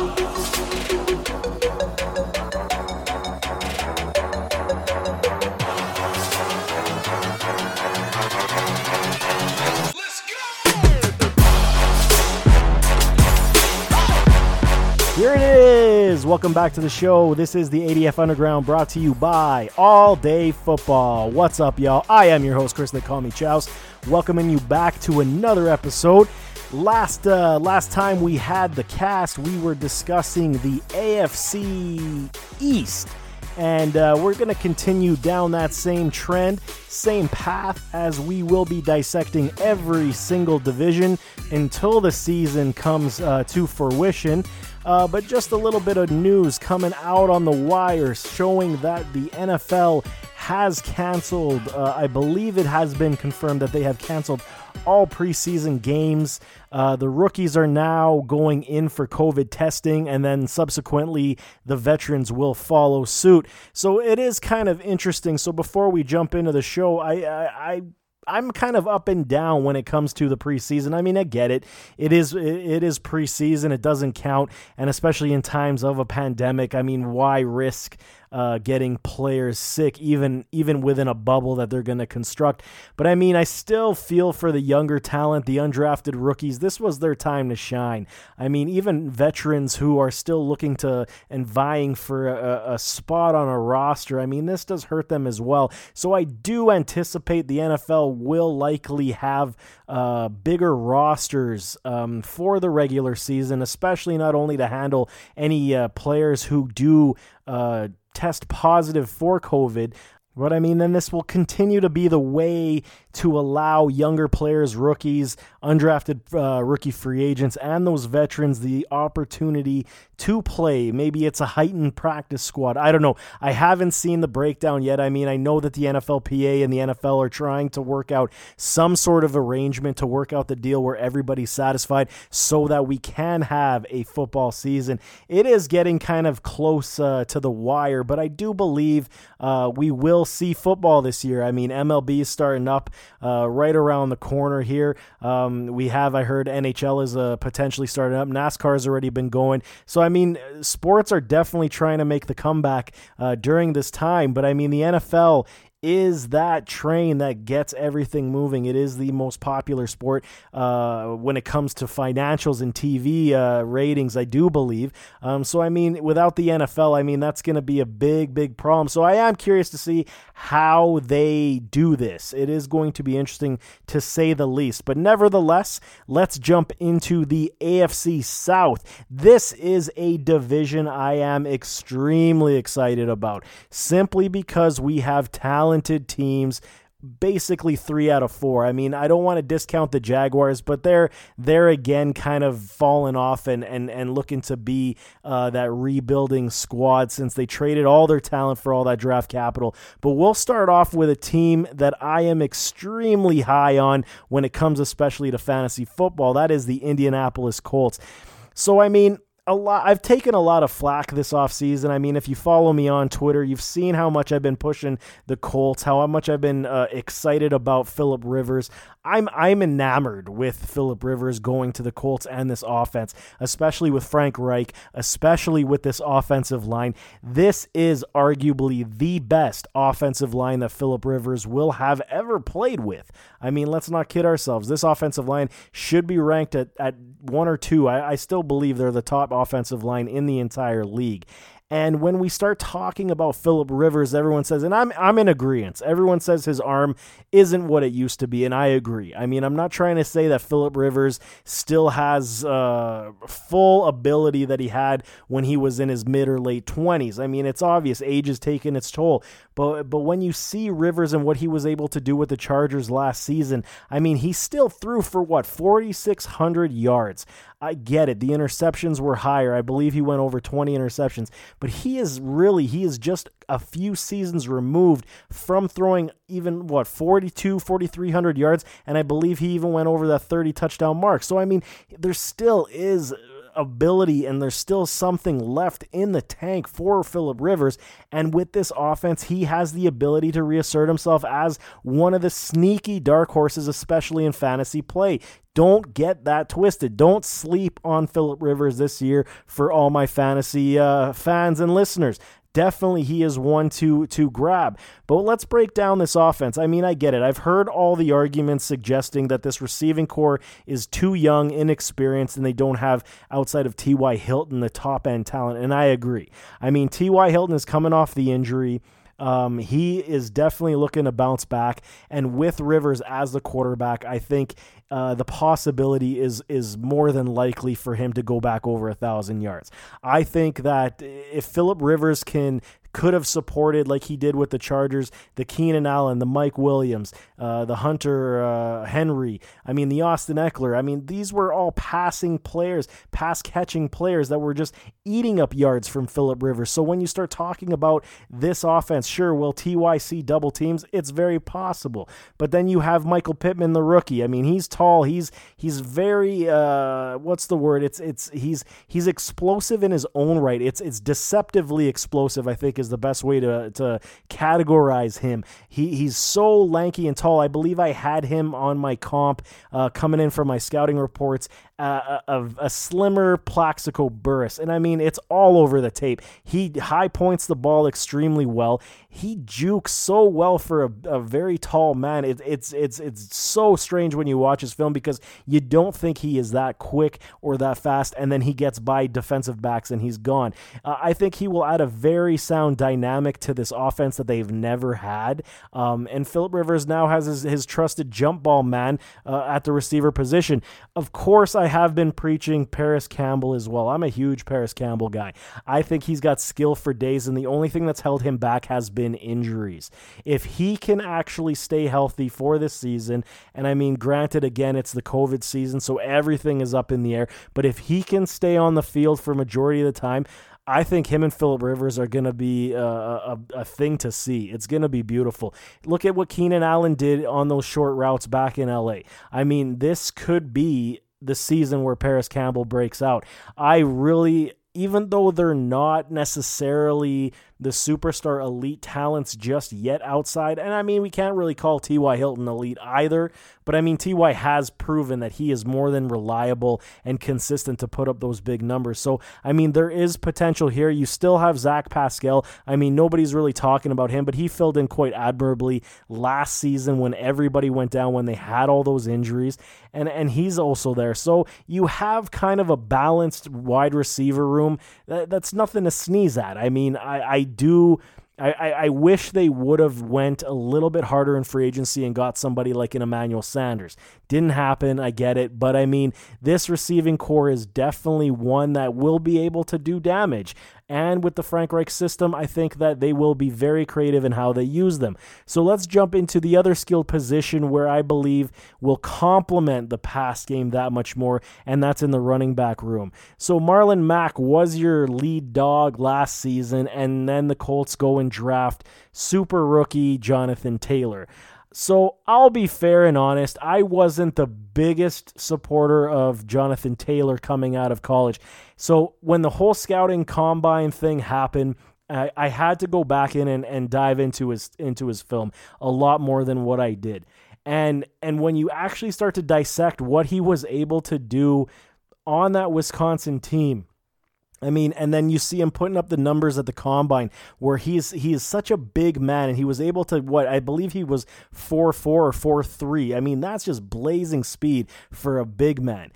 Here it is. Welcome back to the show. This is the ADF Underground brought to you by All Day Football. What's up, y'all? I am your host, Chris. They call me Chows. Welcoming you back to another episode. Last uh, last time we had the cast, we were discussing the AFC East. And uh, we're going to continue down that same trend, same path, as we will be dissecting every single division until the season comes uh, to fruition. Uh, but just a little bit of news coming out on the wires showing that the NFL has canceled, uh, I believe it has been confirmed that they have canceled all preseason games. Uh, the rookies are now going in for COVID testing, and then subsequently the veterans will follow suit. So it is kind of interesting. So before we jump into the show, I, I, I I'm kind of up and down when it comes to the preseason. I mean, I get it. It is it is preseason. It doesn't count, and especially in times of a pandemic. I mean, why risk uh, getting players sick, even even within a bubble that they're going to construct. But I mean, I still feel for the younger talent, the undrafted rookies. This was their time to shine. I mean, even veterans who are still looking to and vying for a, a spot on a roster. I mean, this does hurt them as well. So I do anticipate the NFL will likely have uh, bigger rosters um, for the regular season, especially not only to handle any uh, players who do uh, test positive for COVID. But I mean, then this will continue to be the way to allow younger players, rookies, undrafted uh, rookie free agents, and those veterans the opportunity to play. Maybe it's a heightened practice squad. I don't know. I haven't seen the breakdown yet. I mean, I know that the NFLPA and the NFL are trying to work out some sort of arrangement to work out the deal where everybody's satisfied so that we can have a football season. It is getting kind of close uh, to the wire, but I do believe uh, we will see football this year. I mean, MLB is starting up uh, right around the corner here. Um, we have, I heard, NHL is uh, potentially starting up. NASCAR has already been going. So, I mean, sports are definitely trying to make the comeback uh, during this time. But I mean, the NFL is that train that gets everything moving. It is the most popular sport uh, when it comes to financials and TV uh, ratings, I do believe. Um, so, I mean, without the NFL, I mean, that's going to be a big, big problem. So, I am curious to see how they do this. It is going to be interesting to say the least. But nevertheless, let's jump into the AFC South. This is a division I am extremely excited about simply because we have talent talented teams basically three out of four. I mean, I don't want to discount the Jaguars, but they're they're again kind of falling off and and and looking to be uh, that rebuilding squad since they traded all their talent for all that draft capital. But we'll start off with a team that I am extremely high on when it comes, especially to fantasy football. That is the Indianapolis Colts. So I mean a lot I've taken a lot of flack this offseason. I mean, if you follow me on Twitter, you've seen how much I've been pushing the Colts, how much I've been uh, excited about Philip Rivers. I'm I'm enamored with Philip Rivers going to the Colts and this offense, especially with Frank Reich, especially with this offensive line. This is arguably the best offensive line that Philip Rivers will have ever played with. I mean, let's not kid ourselves. This offensive line should be ranked at, at one or two. I, I still believe they're the top offensive line in the entire league. And when we start talking about Philip Rivers, everyone says, and I'm I'm in agreement. Everyone says his arm isn't what it used to be, and I agree. I mean, I'm not trying to say that Philip Rivers still has uh, full ability that he had when he was in his mid or late 20s. I mean, it's obvious age has taken its toll. But but when you see Rivers and what he was able to do with the Chargers last season, I mean, he still threw for what 4,600 yards. I get it. The interceptions were higher. I believe he went over 20 interceptions, but he is really, he is just a few seasons removed from throwing even, what, 42, 4,300 yards. And I believe he even went over that 30 touchdown mark. So, I mean, there still is ability and there's still something left in the tank for Philip Rivers. And with this offense, he has the ability to reassert himself as one of the sneaky dark horses, especially in fantasy play. Don't get that twisted. Don't sleep on Philip Rivers this year for all my fantasy uh, fans and listeners definitely he is one to to grab. But let's break down this offense. I mean, I get it. I've heard all the arguments suggesting that this receiving corps is too young, inexperienced, and they don't have outside of T.Y. Hilton the top end talent, and I agree. I mean, T.Y. Hilton is coming off the injury. Um, he is definitely looking to bounce back, and with Rivers as the quarterback, I think uh, the possibility is is more than likely for him to go back over a thousand yards. I think that if Philip Rivers can could have supported like he did with the Chargers, the Keenan Allen, the Mike Williams, uh, the Hunter uh, Henry. I mean, the Austin Ekeler. I mean, these were all passing players, pass catching players that were just eating up yards from Philip Rivers. So when you start talking about this offense, sure, will TYC double teams? It's very possible. But then you have Michael Pittman, the rookie. I mean, he's tall. He's he's very uh, what's the word? It's it's he's he's explosive in his own right. It's it's deceptively explosive. I think is the best way to, to categorize him. He, he's so lanky and tall. I believe I had him on my comp uh, coming in from my scouting reports uh, a, a, slimmer Plaxico Burress. And I mean, it's all over the tape. He high points the ball extremely well. He jukes so well for a, a very tall man. It, it's it's it's so strange when you watch his film because you don't think he is that quick or that fast, and then he gets by defensive backs and he's gone. Uh, I think he will add a very sound dynamic to this offense that they've never had. Um, and Philip Rivers now has his, his trusted jump ball man uh, at the receiver position. Of course, I have been preaching Parris Campbell as well. I'm a huge Parris Campbell guy. I think he's got skill for days, and the only thing that's held him back has been injuries. If he can actually stay healthy for this season, and I mean, granted, again, it's the COVID season, so everything is up in the air, but if he can stay on the field for majority of the time, I think him and Philip Rivers are going to be uh, a, a, a, thing to see. It's going to be beautiful. Look at what Keenan Allen did on those short routes back in LA. I mean, this could be the season where Parris Campbell breaks out. I really even though they're not necessarily the superstar elite talents just yet outside. And I mean, we can't really call T.Y. Hilton elite either, but I mean, T.Y. has proven that he is more than reliable and consistent to put up those big numbers. So, I mean, there is potential here. You still have Zach Pascal. I mean, nobody's really talking about him, but he filled in quite admirably last season when everybody went down, when they had all those injuries, and, and he's also there. So, you have kind of a balanced wide receiver room. That, that's nothing to sneeze at. I mean, I, I do I, I, wish they would have went a little bit harder in free agency and got somebody like an Emmanuel Sanders. Didn't happen, I get it, but I mean this receiving corps is definitely one that will be able to do damage. And with the Frank Reich system, I think that they will be very creative in how they use them. So let's jump into the other skill position where I believe will complement the pass game that much more, and that's in the running back room. So Marlon Mack was your lead dog last season, and then the Colts go and draft super rookie Jonathan Taylor. So I'll be fair and honest. I wasn't the biggest supporter of Jonathan Taylor coming out of college. So when the whole scouting combine thing happened, I, I had to go back in and, and dive into his into his film a lot more than what I did. And and when you actually start to dissect what he was able to do on that Wisconsin team, I mean, and then you see him putting up the numbers at the combine where he's he is such a big man and he was able to what I believe he was four four or four three. I mean, that's just blazing speed for a big man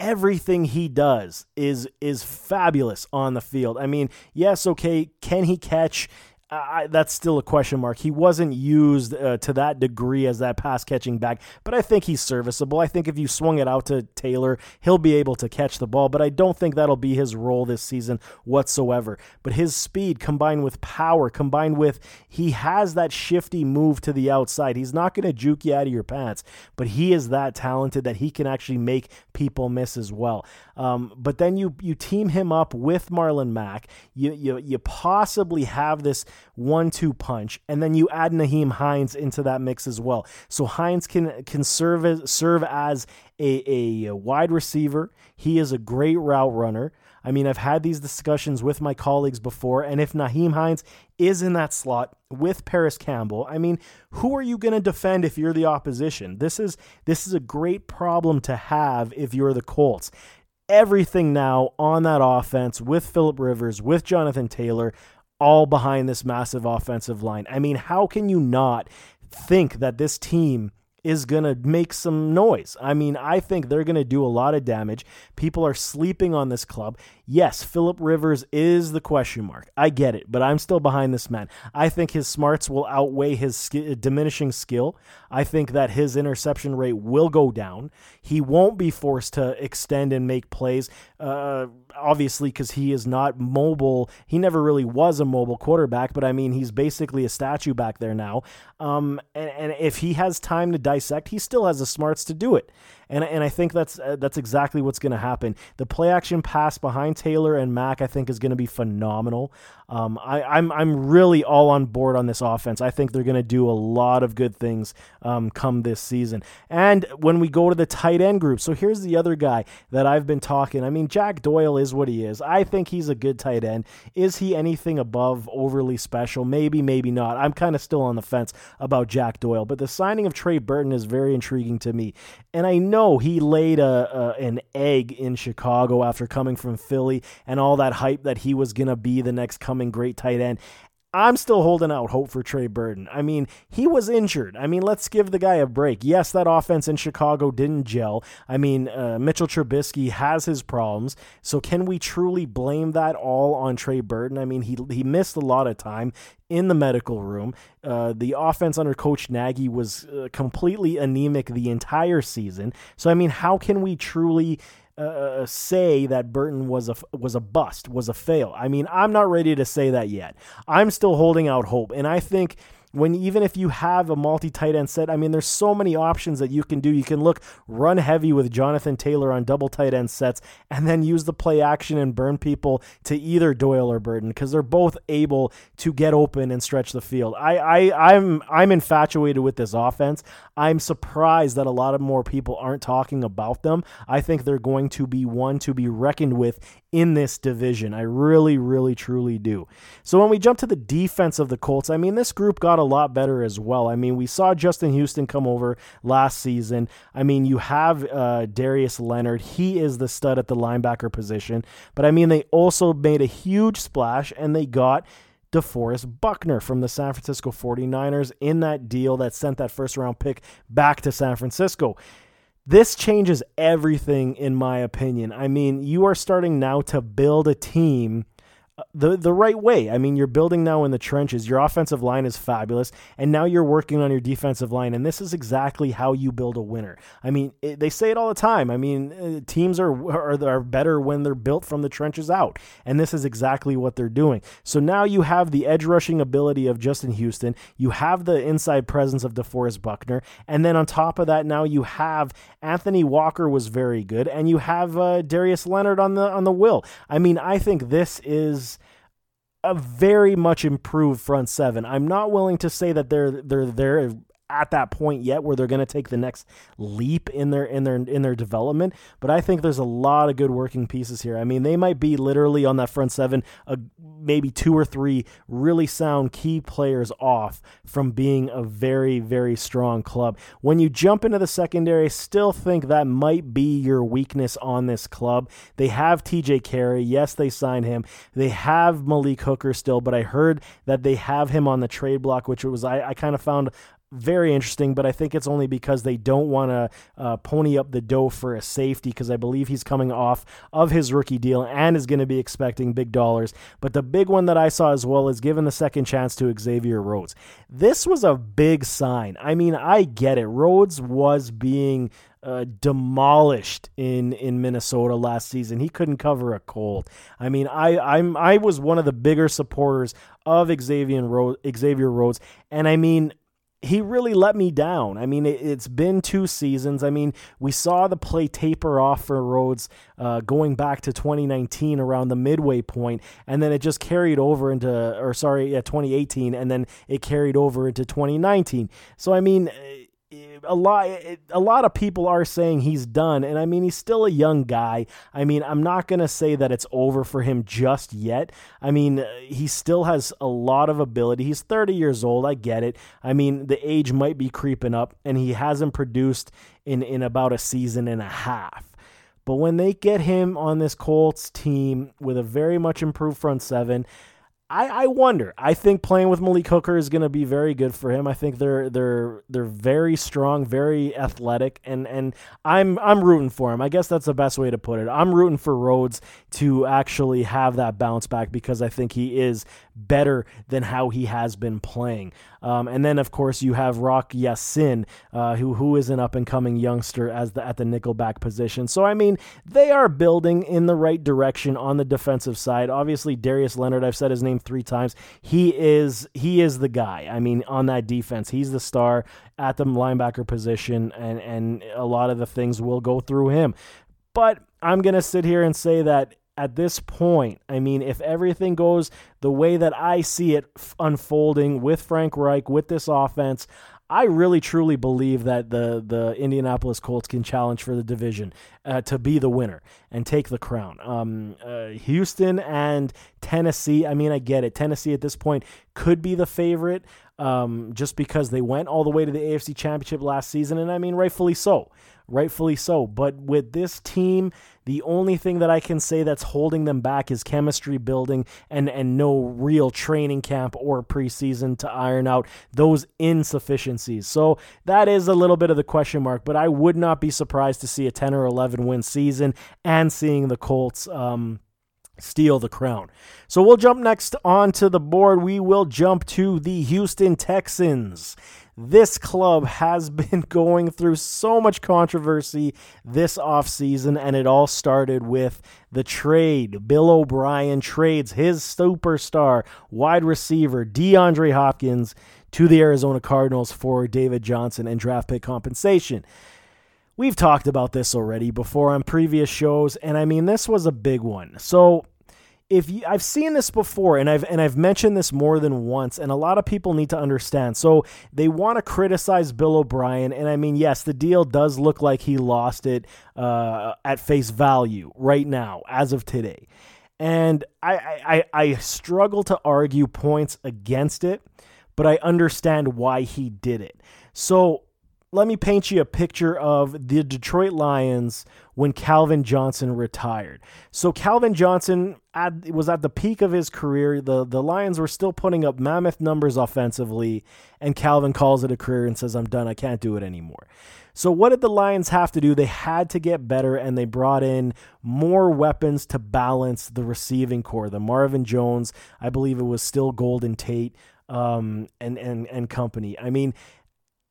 everything he does is is fabulous on the field. I mean, yes, okay, can he catch I, that's still a question mark. He wasn't used uh, to that degree as that pass catching back, but I think he's serviceable. I think if you swung it out to Taylor, he'll be able to catch the ball, but I don't think that'll be his role this season whatsoever. But his speed combined with power, combined with he has that shifty move to the outside. He's not going to juke you out of your pants, but he is that talented that he can actually make people miss as well. Um, but then you you team him up with Marlon Mack. You you you possibly have this one-two punch, and then you add Nyheim Hines into that mix as well. So Hines can can serve as serve as a, a wide receiver. He is a great route runner. I mean, I've had these discussions with my colleagues before, and if Nyheim Hines is in that slot with Parris Campbell, I mean, who are you going to defend if you're the opposition? This is this is a great problem to have if you're the Colts. Everything now on that offense with Philip Rivers, with Jonathan Taylor, all behind this massive offensive line. I mean, how can you not think that this team is going to make some noise. I mean, I think they're going to do a lot of damage. People are sleeping on this club. Yes, Philip Rivers is the question mark. I get it, but I'm still behind this man. I think his smarts will outweigh his sk- diminishing skill. I think that his interception rate will go down. He won't be forced to extend and make plays, uh, obviously, because he is not mobile. He never really was a mobile quarterback, but I mean, he's basically a statue back there now. Um, and, and if he has time to dissect, he still has the smarts to do it and and I think that's uh, that's exactly what's going to happen. The play action pass behind Taylor and Mack, I think, is going to be phenomenal. Um, I, I'm I'm really all on board on this offense. I think they're going to do a lot of good things um, come this season. And when we go to the tight end group, so here's the other guy that I've been talking. I mean, Jack Doyle is what he is. I think he's a good tight end. Is he anything above overly special? Maybe, maybe not. I'm kind of still on the fence about Jack Doyle, but the signing of Trey Burton is very intriguing to me. And I know he laid a, a an egg in Chicago after coming from Philly and all that hype that he was going to be the next coming great tight end. I'm still holding out hope for Trey Burton. I mean, he was injured. I mean, let's give the guy a break. Yes, that offense in Chicago didn't gel. I mean, uh, Mitchell Trubisky has his problems. So can we truly blame that all on Trey Burton? I mean, he he missed a lot of time in the medical room. Uh, the offense under Coach Nagy was uh, completely anemic the entire season. So I mean, how can we truly uh, uh, say that Burton was a was a bust, was a fail. I mean, I'm not ready to say that yet. I'm still holding out hope, and I think when even if you have a multi tight end set, I mean, there's so many options that you can do. You can look run heavy with Jonathan Taylor on double tight end sets, and then use the play action and burn people to either Doyle or Burton because they're both able to get open and stretch the field. I, I I'm I'm infatuated with this offense. I'm surprised that a lot of more people aren't talking about them. I think they're going to be one to be reckoned with in this division. I really, really, truly do. So when we jump to the defense of the Colts, I mean, this group got a lot better as well. I mean, we saw Justin Houston come over last season. I mean, you have uh, Darius Leonard. He is the stud at the linebacker position. But I mean, they also made a huge splash and they got DeForest Buckner from the San Francisco 49ers in that deal that sent that first round pick back to San Francisco. This changes everything, in my opinion. I mean, you are starting now to build a team the the right way. I mean, you're building now in the trenches. Your offensive line is fabulous, and now you're working on your defensive line. And this is exactly how you build a winner. I mean, it, they say it all the time. I mean, uh, teams are, are are better when they're built from the trenches out, and this is exactly what they're doing. So now you have the edge rushing ability of Justin Houston. You have the inside presence of DeForest Buckner, and then on top of that, now you have Anthony Walker was very good, and you have uh, Darius Leonard on the on the will. I mean, I think this is a very much improved front seven. I'm not willing to say that they're they're there at that point yet where they're going to take the next leap in their in their in their development but i think there's a lot of good working pieces here. I mean they might be literally on that front seven a, maybe two or three really sound key players off from being a very very strong club. When you jump into the secondary still think that might be your weakness on this club. They have T.J. Carrie. Yes they signed him. They have malik hooker still but i heard that they have him on the trade block which was i, I kind of found very interesting, but I think it's only because they don't want to uh, pony up the dough for a safety because I believe he's coming off of his rookie deal and is going to be expecting big dollars. But the big one that I saw as well is given the second chance to Xavier Rhodes. This was a big sign. I mean, I get it. Rhodes was being uh, demolished in in Minnesota last season. He couldn't cover a cold. I mean, I I'm I was one of the bigger supporters of Xavier Rhodes, Xavier Rhodes, and I mean he really let me down. I mean, it, has been two seasons. I mean, we saw the play taper off for Rhodes uh, going back to 2019 around the midway point, and then it just carried over into, or sorry, yeah, 2018, and then it carried over into 2019. So, I mean, a lot a lot of people are saying he's done and I mean he's still a young guy. I mean, I'm not going to say that it's over for him just yet. I mean, uh, he still has a lot of ability. He's 30 years old, I get it. I mean, the age might be creeping up and he hasn't produced in in about a season and a half. But when they get him on this Colts team with a very much improved front seven, I, I wonder. I think playing with Malik Hooker is going to be very good for him. I think they're they're they're very strong, very athletic, and and I'm I'm rooting for him. I guess that's the best way to put it. I'm rooting for Rhodes to actually have that bounce back because I think he is better than how he has been playing. Um, and then of course you have Rock Ya-Sin, uh, who who is an up and coming youngster as the at the nickelback position. So I mean they are building in the right direction on the defensive side. Obviously Darius Leonard, I've said his name three times. He is he is the guy. I mean, on that defense, he's the star at the linebacker position, and and a lot of the things will go through him. But I'm gonna sit here and say that at this point, I mean, if everything goes the way that I see it unfolding with Frank Reich, with this offense, I really truly believe that the the Indianapolis Colts can challenge for the division uh, to be the winner and take the crown. Um, uh, Houston and Tennessee. I mean, I get it. Tennessee at this point could be the favorite um, just because they went all the way to the AFC Championship last season, and I mean, rightfully so rightfully so. But with this team, the only thing that I can say that's holding them back is chemistry building and, and no real training camp or preseason to iron out those insufficiencies. So that is a little bit of the question mark, but I would not be surprised to see a 10 or 11 win season and seeing the Colts. Um, steal the crown. So we'll jump next onto the board. We will jump to the Houston Texans. This club has been going through so much controversy this offseason, and it all started with the trade. Bill O'Brien trades his superstar wide receiver, DeAndre Hopkins, to the Arizona Cardinals for David Johnson and draft pick compensation. We've talked about this already before on previous shows, and I mean, this was a big one. So, if you, I've seen this before and I've and I've mentioned this more than once and a lot of people need to understand. So they want to criticize Bill O'Brien and I mean yes, the deal does look like he lost it uh, at face value right now as of today. And I, I I struggle to argue points against it, but I understand why he did it. So let me paint you a picture of the Detroit Lions when Calvin Johnson retired. So Calvin Johnson at, was at the peak of his career. The the Lions were still putting up mammoth numbers offensively, and Calvin calls it a career and says, "I'm done. I can't do it anymore." So what did the Lions have to do? They had to get better, and they brought in more weapons to balance the receiving corps. The Marvin Jones, I believe it was still Golden Tate, um, and and and company. I mean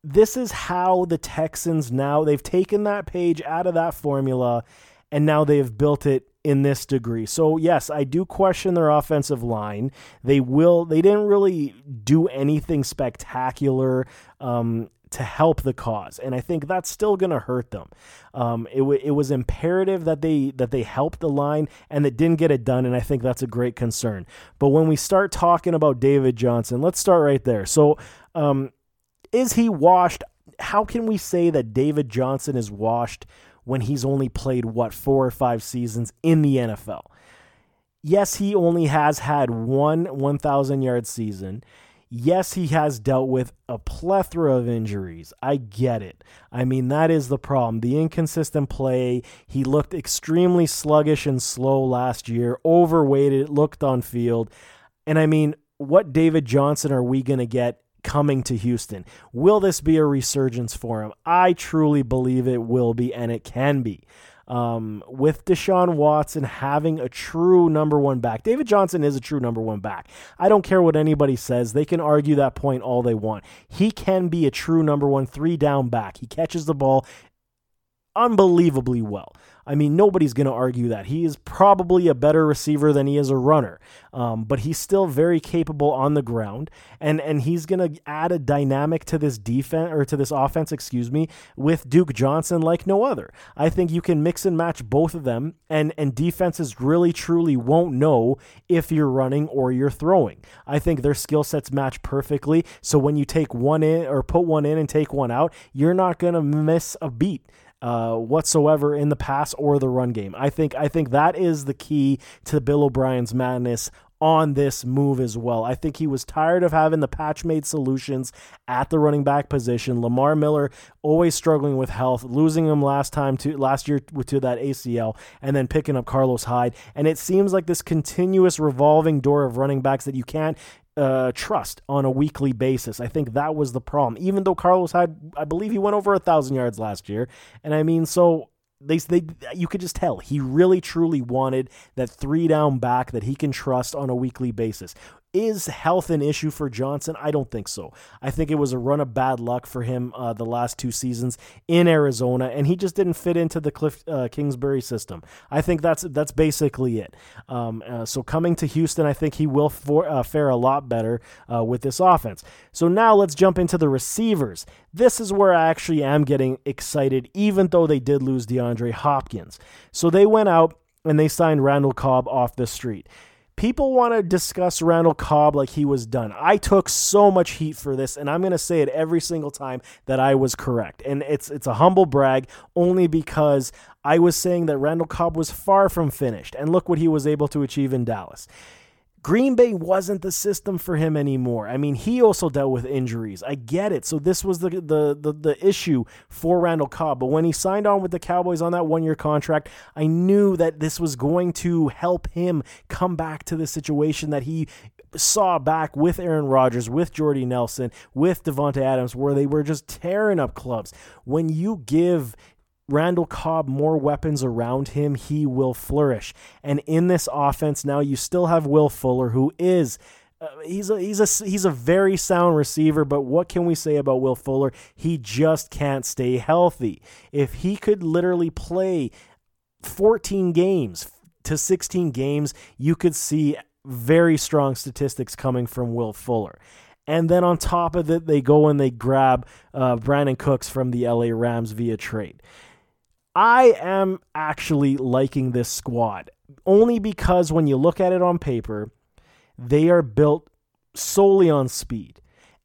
this is how the Texans now they've taken that page out of that formula and now they have built it in this degree. So yes, I do question their offensive line. They will they didn't really do anything spectacular um, to help the cause, and I think that's still going to hurt them. Um, it, w- it was imperative that they that they helped the line, and that didn't get it done, and I think that's a great concern. But when we start talking about David Johnson, let's start right there. So um, is he washed? How can we say that David Johnson is washed when he's only played, what, four or five seasons in the NFL? Yes, he only has had one 1,000 yard season. Yes, he has dealt with a plethora of injuries. I get it. I mean, that is the problem. The inconsistent play. He looked extremely sluggish and slow last year, overweighted, looked on field. And I mean, what David Johnson are we going to get coming to Houston. Will this be a resurgence for him? I truly believe it will be, and it can be. Um, with Deshaun Watson having a true number one back. David Johnson is a true number one back. I don't care what anybody says. They can argue that point all they want. He can be a true number one three down back. He catches the ball unbelievably well. I mean, nobody's going to argue that. He is probably a better receiver than he is a runner, um, but he's still very capable on the ground, and and he's going to add a dynamic to this defense or to this offense, excuse me, with Duke Johnson like no other. I think you can mix and match both of them, and and defenses really truly won't know if you're running or you're throwing. I think their skill sets match perfectly. So when you take one in or put one in and take one out, you're not going to miss a beat uh, whatsoever in the pass or the run game. I think I think that is the key to Bill O'Brien's madness on this move as well. I think he was tired of having the patch made solutions at the running back position. Lamar Miller always struggling with health, losing him last time to last year to that ACL, and then picking up Carlos Hyde. And it seems like this continuous revolving door of running backs that you can't uh, trust on a weekly basis. I think that was the problem. Even though Carlos had, I believe he went over a thousand yards last year, and I mean, so they they you could just tell he really truly wanted that three down back that he can trust on a weekly basis. Is health an issue for Johnson? I don't think so. I think it was a run of bad luck for him uh, the last two seasons in Arizona, and he just didn't fit into the Cliff uh, Kingsbury system. I think that's that's basically it. Um, uh, so coming to Houston, I think he will for, uh, fare a lot better uh, with this offense. So now let's jump into the receivers. This is where I actually am getting excited, even though they did lose DeAndre Hopkins. So they went out and they signed Randall Cobb off the street people want to discuss Randall Cobb like he was done. I took so much heat for this, and I'm going to say it every single time that I was correct. And it's it's a humble brag only because I was saying that Randall Cobb was far from finished, and look what he was able to achieve in Dallas. Green Bay wasn't the system for him anymore. I mean, he also dealt with injuries. I get it. So this was the the the, the issue for Randall Cobb. But when he signed on with the Cowboys on that one year contract, I knew that this was going to help him come back to the situation that he saw back with Aaron Rodgers, with Jordy Nelson, with Davante Adams, where they were just tearing up clubs. When you give Randall Cobb more weapons around him, he will flourish. And in this offense, now you still have Will Fuller, who is. Uh, he's a he's a he's a very sound receiver, but what can we say about Will Fuller? He just can't stay healthy. If he could literally play 14 games to 16 games, you could see very strong statistics coming from Will Fuller. And then on top of it, they go and they grab uh, Brandin Cooks from the LA Rams via trade. I am actually liking this squad only because when you look at it on paper, they are built solely on speed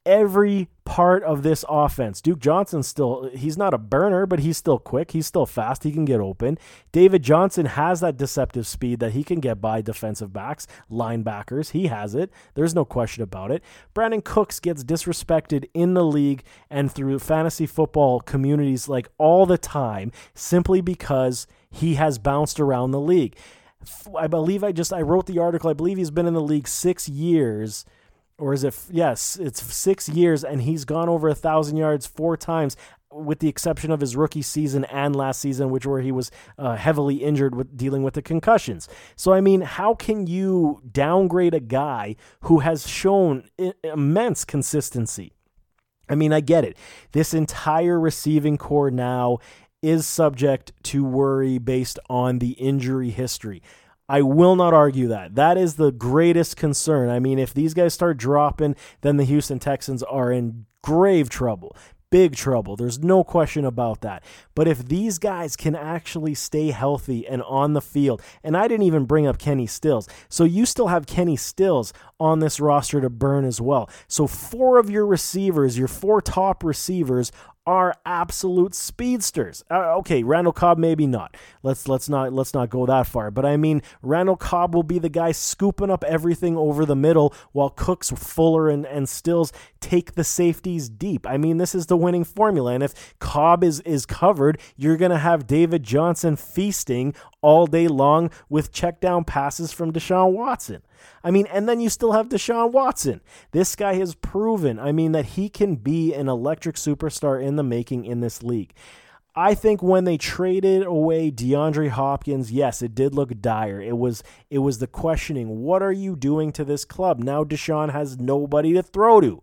every part of this offense. Duke Johnson still he's not a burner, but he's still quick, he's still fast, he can get open. David Johnson has that deceptive speed that he can get by defensive backs, linebackers. He has it. There's no question about it. Brandin Cooks gets disrespected in the league and through fantasy football communities like all the time simply because he has bounced around the league. I believe I just I wrote the article. I believe he's been in the league 6 years or is it? Yes, it's six years, and he's gone over a thousand yards four times, with the exception of his rookie season and last season, which where he was uh, heavily injured with dealing with the concussions. So I mean, how can you downgrade a guy who has shown immense consistency? I mean, I get it. This entire receiving corps now is subject to worry based on the injury history. I will not argue that. That is the greatest concern. I mean, if these guys start dropping, then the Houston Texans are in grave trouble big trouble. There's no question about that. But if these guys can actually stay healthy and on the field, and I didn't even bring up Kenny Stills. So you still have Kenny Stills on this roster to burn as well. So four of your receivers, your four top receivers are absolute speedsters. Uh, okay, Randall Cobb maybe not. Let's let's not let's not go that far. But I mean, Randall Cobb will be the guy scooping up everything over the middle while Cooks, Fuller, and, and Stills take the safeties deep. I mean, this is the winning formula. And if Cobb is is covered, you're gonna have David Johnson feasting all day long with check down passes from Deshaun Watson. I mean, and then you still have Deshaun Watson. This guy has proven, I mean, that he can be an electric superstar in the making in this league. I think when they traded away DeAndre Hopkins, yes, it did look dire. It was it was the questioning, what are you doing to this club? Now Deshaun has nobody to throw to.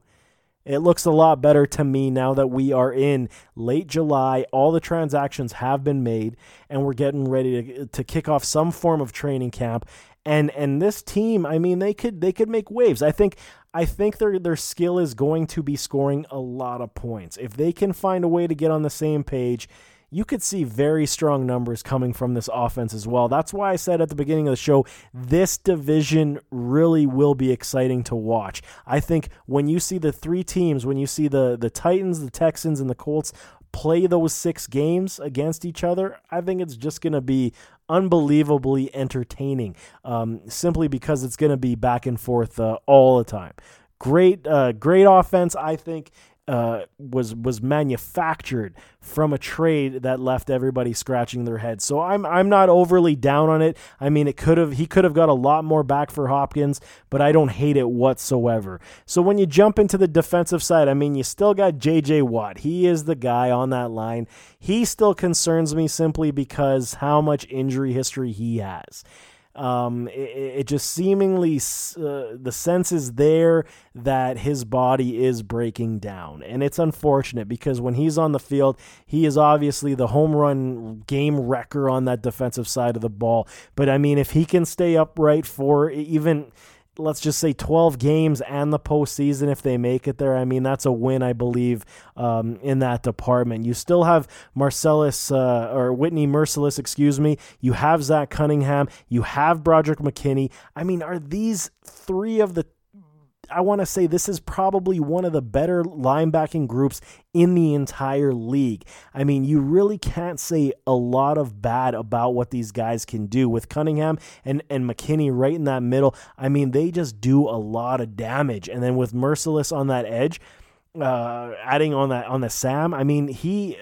It looks a lot better to me now that we are in late July. All the transactions have been made, and we're getting ready to, to kick off some form of training camp. And and this team, I mean, they could they could make waves. I think I think their their skill is going to be scoring a lot of points if they can find a way to get on the same page you could see very strong numbers coming from this offense as well. That's why I said at the beginning of the show, this division really will be exciting to watch. I think when you see the three teams, when you see the the Titans, the Texans, and the Colts play those six games against each other, I think it's just going to be unbelievably entertaining. Um, simply because it's going to be back and forth uh, all the time. Great, uh, great offense. I think uh, was was manufactured from a trade that left everybody scratching their heads. So I'm I'm not overly down on it. I mean, it could have he could have got a lot more back for Hopkins, but I don't hate it whatsoever. So when you jump into the defensive side, I mean, you still got J.J. Watt. He is the guy on that line. He still concerns me simply because how much injury history he has. Um, it, it, just seemingly uh, the sense is there that his body is breaking down, and it's unfortunate because when he's on the field, he is obviously the home run game wrecker on that defensive side of the ball. But I mean, if he can stay upright for even let's just say 12 games and the postseason if they make it there. I mean, that's a win, I believe, um, in that department. You still have Marcellus uh, or Whitney Mercilus, excuse me. You have Zach Cunningham. You have Broderick McKinney. I mean, are these three of the I want to say this is probably one of the better linebacking groups in the entire league. I mean, you really can't say a lot of bad about what these guys can do with Cunningham and, and McKinney right in that middle. I mean, they just do a lot of damage. And then with Mercilus on that edge, uh, adding on that on the Sam, I mean, he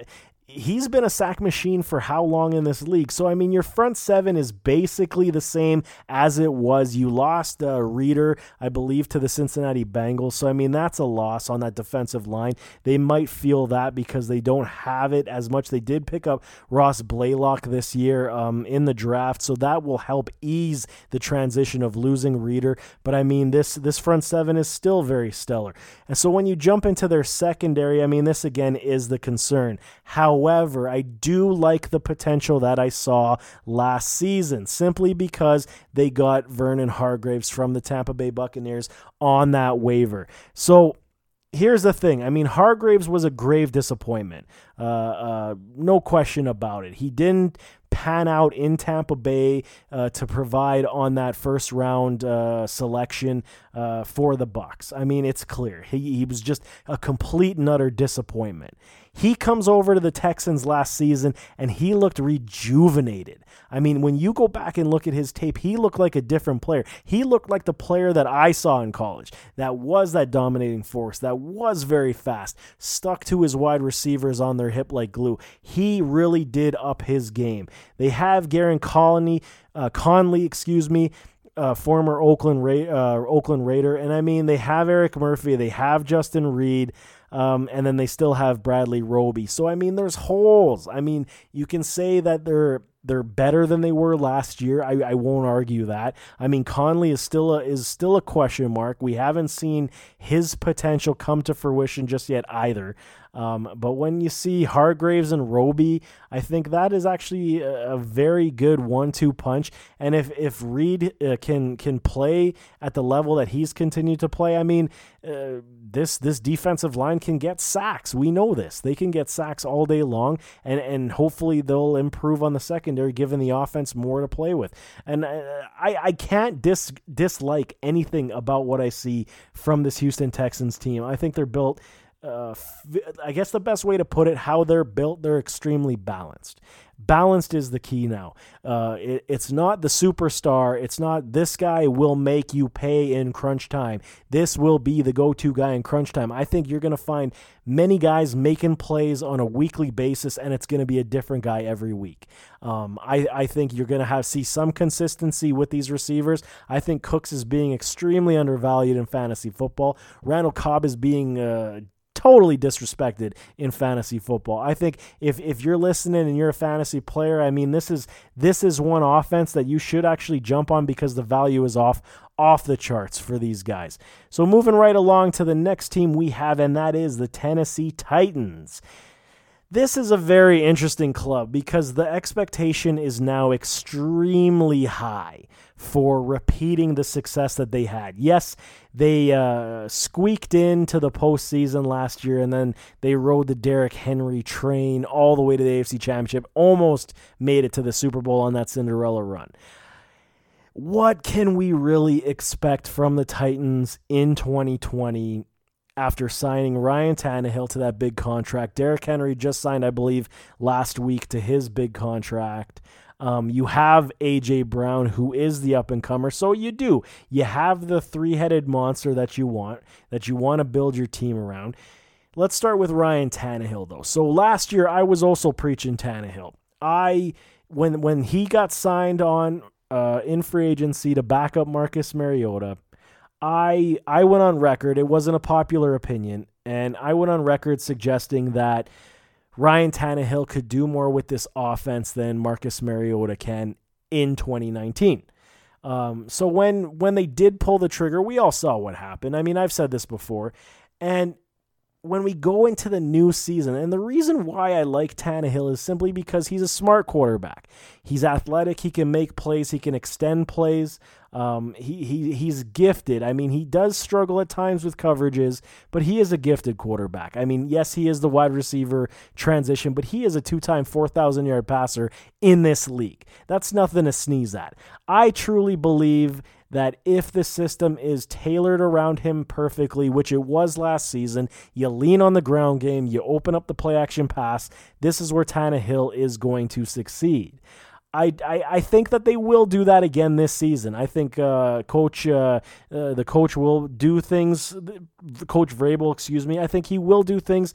he's been a sack machine for how long in this league? So, I mean, your front seven is basically the same as it was. You lost uh, Reader, I believe, to the Cincinnati Bengals. So, I mean, that's a loss on that defensive line. They might feel that because they don't have it as much. They did pick up Ross Blacklock this year um, in the draft, so that will help ease the transition of losing Reader. But I mean, this this front seven is still very stellar. And so when you jump into their secondary, I mean, this again is the concern. How However, I do like the potential that I saw last season simply because they got Vernon Hargreaves from the Tampa Bay Buccaneers on that waiver. So here's the thing. I mean, Hargreaves was a grave disappointment. Uh, uh, no question about it. He didn't pan out in Tampa Bay uh, to provide on that first round uh, selection uh, for the Bucks. I mean, it's clear he, he was just a complete and utter disappointment. He comes over to the Texans last season and he looked rejuvenated. I mean, when you go back and look at his tape, he looked like a different player. He looked like the player that I saw in college that was that dominating force, that was very fast, stuck to his wide receivers on their hip like glue. He really did up his game. They have Colony, uh, Conley, excuse me, uh, former Oakland Ra- uh, Oakland Raider, and I mean they have Eric Murphy, they have Justin Reid. Um, and then they still have Bradley Roby. So I mean, there's holes. I mean, you can say that they're they're better than they were last year. I, I won't argue that. I mean, Conley is still a, is still a question mark. We haven't seen his potential come to fruition just yet either. Um, but when you see Hargreaves and Roby, I think that is actually a, a very good one-two punch. And if if Reid uh, can can play at the level that he's continued to play, I mean, uh, this this defensive line can get sacks. We know this; they can get sacks all day long, and and hopefully they'll improve on the secondary, giving the offense more to play with. And uh, I I can't dis dislike anything about what I see from this Houston Texans team. I think they're built uh, I guess the best way to put it, how they're built, they're extremely balanced. Balanced is the key now. Uh, it, it's not the superstar. It's not this guy will make you pay in crunch time. This will be the go to guy in crunch time. I think you're going to find many guys making plays on a weekly basis, and it's going to be a different guy every week. Um, I, I think you're going to have see some consistency with these receivers. I think Cooks is being extremely undervalued in fantasy football. Randall Cobb is being uh, totally disrespected in fantasy football. I think if if you're listening and you're a fantasy player, I mean this is this is one offense that you should actually jump on because the value is off off the charts for these guys. So moving right along to the next team we have, and that is the Tennessee Titans. This is a very interesting club because the expectation is now extremely high for repeating the success that they had. Yes, they uh, squeaked into the postseason last year and then they rode the Derrick Henry train all the way to the AFC Championship, almost made it to the Super Bowl on that Cinderella run. What can we really expect from the Titans in 2020 after signing Ryan Tannehill to that big contract. Derrick Henry just signed, I believe, last week to his big contract. Um, you have AJ Brown, who is the up and comer. So you do. You have the three headed monster that you want, that you want to build your team around. Let's start with Ryan Tannehill, though. So last year, I was also preaching Tannehill. I when when he got signed on uh, in free agency to back up Marcus Mariota, I I went on record. It wasn't a popular opinion, and I went on record suggesting that Ryan Tannehill could do more with this offense than Marcus Mariota can in 2019. Um, so when when they did pull the trigger, we all saw what happened. I mean, I've said this before, and when we go into the new season, and the reason why I like Tannehill is simply because he's a smart quarterback. He's athletic. He can make plays. He can extend plays. Um, he, he he's gifted. I mean, he does struggle at times with coverages, but he is a gifted quarterback. I mean, yes, he is the wide receiver transition, but he is a two-time 4,000 yard passer in this league. That's nothing to sneeze at. I truly believe that if the system is tailored around him perfectly, which it was last season, you lean on the ground game, you open up the play action pass, this is where Tannehill is going to succeed. I, I, I think that they will do that again this season. I think uh, coach uh, uh, the coach will do things. Coach Vrabel, excuse me. I think he will do things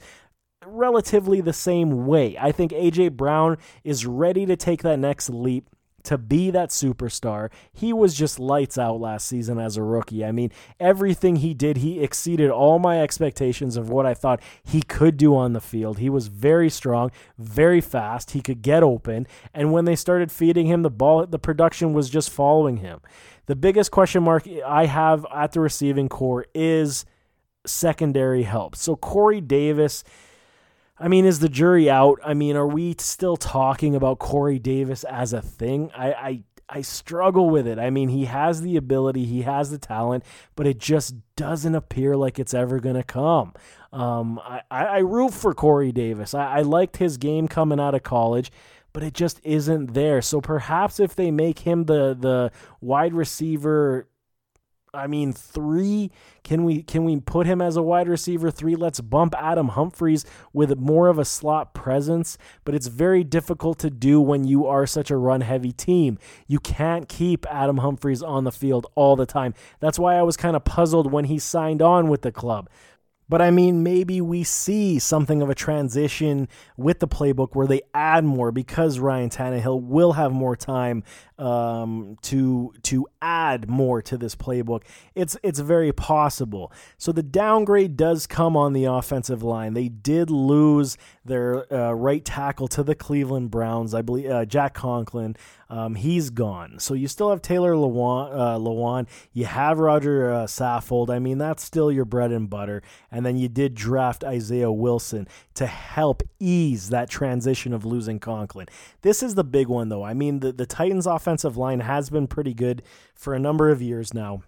relatively the same way. I think AJ Brown is ready to take that next leap to be that superstar. He was just lights out last season as a rookie. I mean, everything he did, he exceeded all my expectations of what I thought he could do on the field. He was very strong, very fast. He could get open. And when they started feeding him the ball, the production was just following him. The biggest question mark I have at the receiving corps is secondary help. So Corey Davis I mean, is the jury out? I mean, are we still talking about Corey Davis as a thing? I, I I struggle with it. I mean, he has the ability, he has the talent, but it just doesn't appear like it's ever going to come. Um, I, I, root for Corey Davis. I, I liked his game coming out of college, but it just isn't there. So perhaps if they make him the the wide receiver I mean, three. Can we can we put him as a wide receiver three? Let's bump Adam Humphries with more of a slot presence, but it's very difficult to do when you are such a run heavy team. You can't keep Adam Humphries on the field all the time. That's why I was kind of puzzled when he signed on with the club. But I mean, maybe we see something of a transition with the playbook where they add more because Ryan Tannehill will have more time um, to to add more to this playbook. It's it's very possible. So the downgrade does come on the offensive line. They did lose their uh, right tackle to the Cleveland Browns. I believe uh, Jack Conklin. Um, he's gone. So you still have Taylor Lewan. Uh, Lewan. You have Roger uh, Saffold. I mean, that's still your bread and butter. And then you did draft Isaiah Wilson to help ease that transition of losing Conklin. This is the big one, though. I mean, the, the Titans' offensive line has been pretty good for a number of years now.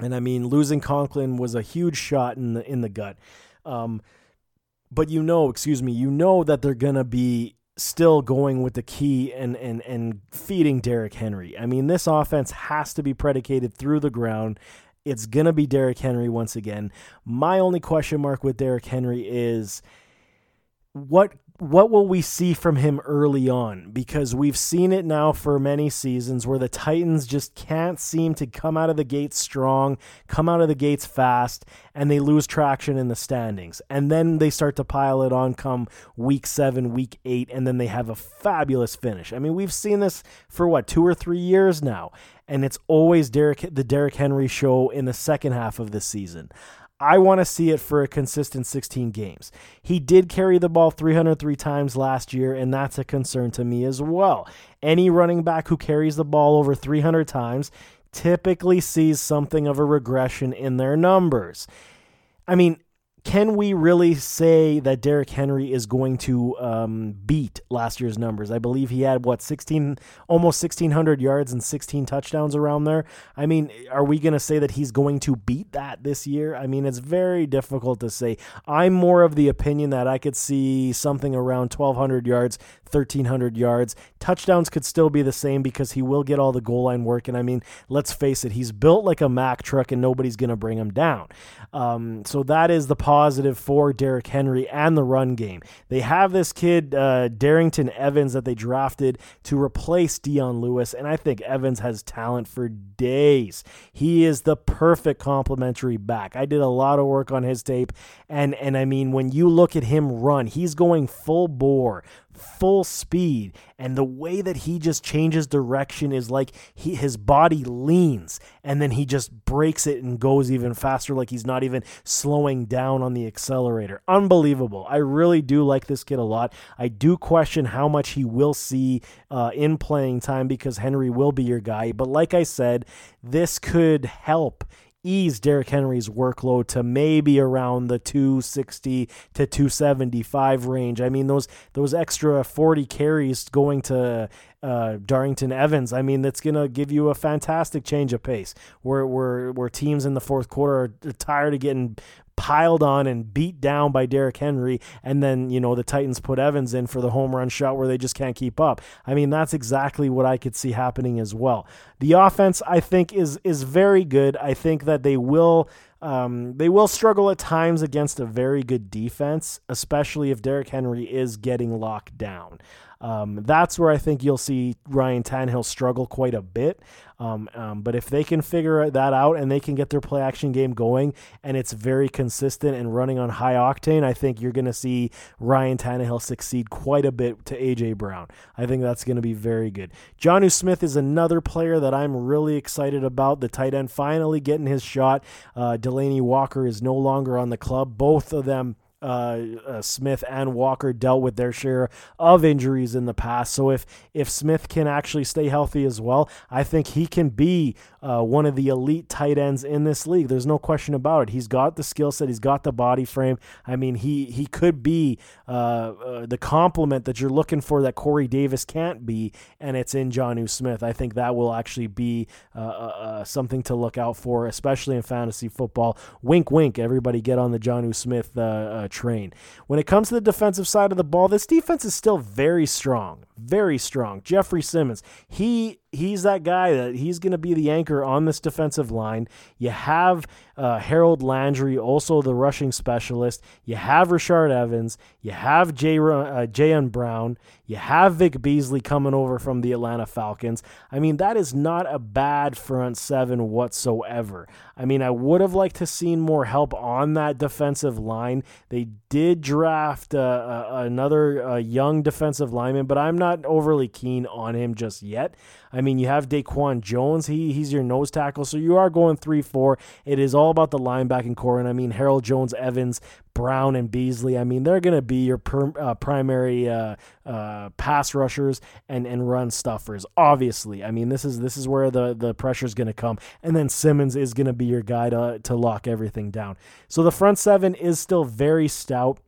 And I mean, losing Conklin was a huge shot in the in the gut. Um, but you know, excuse me, you know that they're gonna be still going with the key and and and feeding Derrick Henry. I mean, this offense has to be predicated through the ground. It's gonna be Derrick Henry once again. My only question mark with Derrick Henry is what what will we see from him early on? Because we've seen it now for many seasons where the Titans just can't seem to come out of the gates strong, come out of the gates fast, and they lose traction in the standings. And then they start to pile it on come week seven, week eight, and then they have a fabulous finish. I mean, we've seen this for what, two or three years now. And it's always Derrick, the Derrick Henry show in the second half of the season. I want to see it for a consistent 16 games. He did carry the ball 303 times last year, and that's a concern to me as well. Any running back who carries the ball over 300 times typically sees something of a regression in their numbers. I mean, can we really say that Derrick Henry is going to um, beat last year's numbers? I believe he had what 16, almost 1600 yards and 16 touchdowns around there. I mean, are we going to say that he's going to beat that this year? I mean, it's very difficult to say. I'm more of the opinion that I could see something around 1200 yards, 1300 yards. Touchdowns could still be the same because he will get all the goal line work. And I mean, let's face it, he's built like a Mack truck, and nobody's going to bring him down. Um, so that is the positive for Derrick Henry and the run game. They have this kid, uh, Darrynton Evans, that they drafted to replace Dion Lewis, and I think Evans has talent for days. He is the perfect complementary back. I did a lot of work on his tape, and and I mean when you look at him run, he's going full bore, full speed. And the way that he just changes direction is like he his body leans and then he just breaks it and goes even faster like he's not even slowing down on the accelerator. Unbelievable. I really do like this kid a lot. I do question how much he will see uh, in playing time because henry will be your guy. But like i said this could help ease Derrick Henry's workload to maybe around the 260 to 275 range. I mean, those those extra 40 carries going to uh, Darrynton Evans, I mean, that's going to give you a fantastic change of pace where, where, where teams in the fourth quarter are tired of getting piled on and beat down by Derrick Henry, and then you know the Titans put Evans in for the home run shot where they just can't keep up. I mean, that's exactly what I could see happening as well. The offense, I think, is is very good. I think that they will. Um, they will struggle at times against a very good defense, especially if Derrick Henry is getting locked down. Um, that's where I think you'll see Ryan Tannehill struggle quite a bit. Um, um, but if they can figure that out and they can get their play action game going and it's very consistent and running on high octane, I think you're going to see Ryan Tannehill succeed quite a bit to AJ Brown. I think that's going to be very good. Jonnu Smith is another player that I'm really excited about. The tight end finally getting his shot. Uh, Delanie Walker is no longer on the club. Both of them uh, uh, Smith and Walker dealt with their share of injuries in the past. So if if Smith can actually stay healthy as well, I think he can be uh, one of the elite tight ends in this league. There's no question about it. He's got the skill set. He's got the body frame. I mean, he he could be uh, uh, the complement that you're looking for that Corey Davis can't be, and it's in Jonnu Smith. I think that will actually be something to look out for, especially in fantasy football. Wink, wink. Everybody get on the Jonnu Smith train. When it comes to the defensive side of the ball, this defense is still very strong, very strong. Jeffrey Simmons, he he's that guy that he's going to be the anchor on this defensive line. You have uh, Harold Landry, also the rushing specialist. You have Rashaan Evans. You have Jay, uh, Jayon Brown. You have Vic Beasley coming over from the Atlanta Falcons. I mean, that is not a bad front seven whatsoever. I mean, I would have liked to seen more help on that defensive line. They did draft uh, uh another uh, young defensive lineman, but I'm not overly keen on him just yet. I mean, you have Daquan Jones. He he's your nose tackle, so you are going three four. It is all about the linebacking corps, and I mean Harold Jones, Evans, Brown, and Beasley. I mean they're going to be your per, uh, primary uh, uh, pass rushers and and run stuffers. Obviously, I mean this is this is where the the pressure is going to come, and then Simmons is going to be your guy to to lock everything down. So the front seven is still very stout.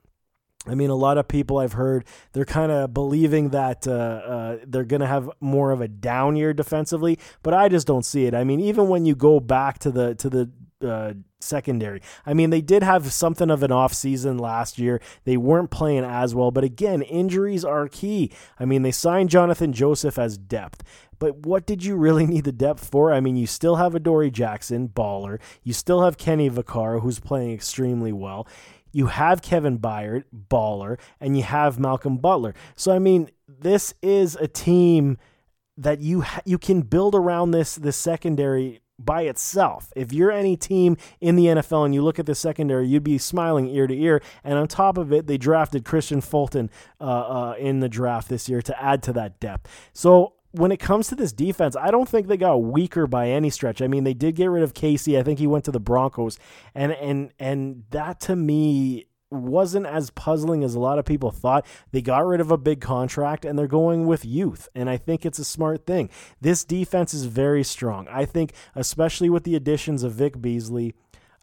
I mean, a lot of people I've heard they're kind of believing that uh, uh, they're going to have more of a down year defensively, but I just don't see it. I mean, even when you go back to the to the uh, secondary. I mean, they did have something of an off season last year. They weren't playing as well, but again, injuries are key. I mean, they signed Johnathan Joseph as depth. But what did you really need the depth for? I mean, you still have Adoree Jackson, baller. You still have Kenny Vaccaro, who's playing extremely well you have Kevin Byard, baller, and you have Malcolm Butler. So I mean, this is a team that you ha- you can build around this this secondary by itself. If you're any team in the NFL and you look at the secondary, you'd be smiling ear to ear. And on top of it, they drafted Kristian Fulton uh, uh, in the draft this year to add to that depth. So when it comes to this defense, I don't think they got weaker by any stretch. I mean, they did get rid of Casey. I think he went to the Broncos, and and and that to me wasn't as puzzling as a lot of people thought. They got rid of a big contract and they're going with youth. And I think it's a smart thing. This defense is very strong. I think, especially with the additions of Vic Beasley,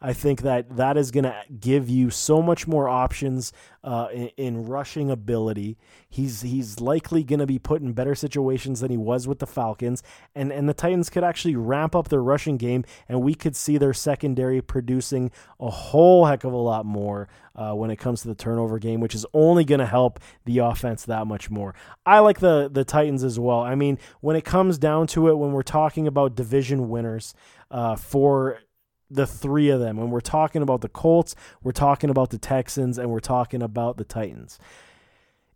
I think that that is going to give you so much more options uh, in, in, rushing ability. He's he's likely going to be put in better situations than he was with the Falcons, and and the Titans could actually ramp up their rushing game, and we could see their secondary producing a whole heck of a lot more uh, when it comes to the turnover game, which is only going to help the offense that much more. I like the the Titans as well. I mean, when it comes down to it, when we're talking about division winners uh, for the three of them. When we're talking about the Colts, we're talking about the Texans, and we're talking about the Titans.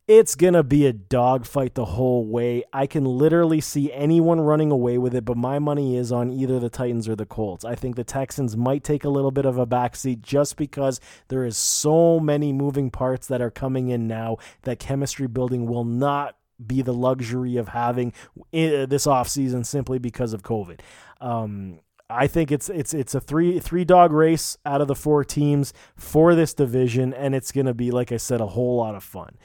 It's going to be a dogfight the whole way. I can literally see anyone running away with it, but my money is on either the Titans or the Colts. I think the Texans might take a little bit of a backseat just because there is so many moving parts that are coming in now that chemistry building will not be the luxury of having eh, this offseason simply because of COVID. Um, I think it's it's it's a three three dog race out of the four teams for this division, and it's going to be, like I said, a whole lot of fun.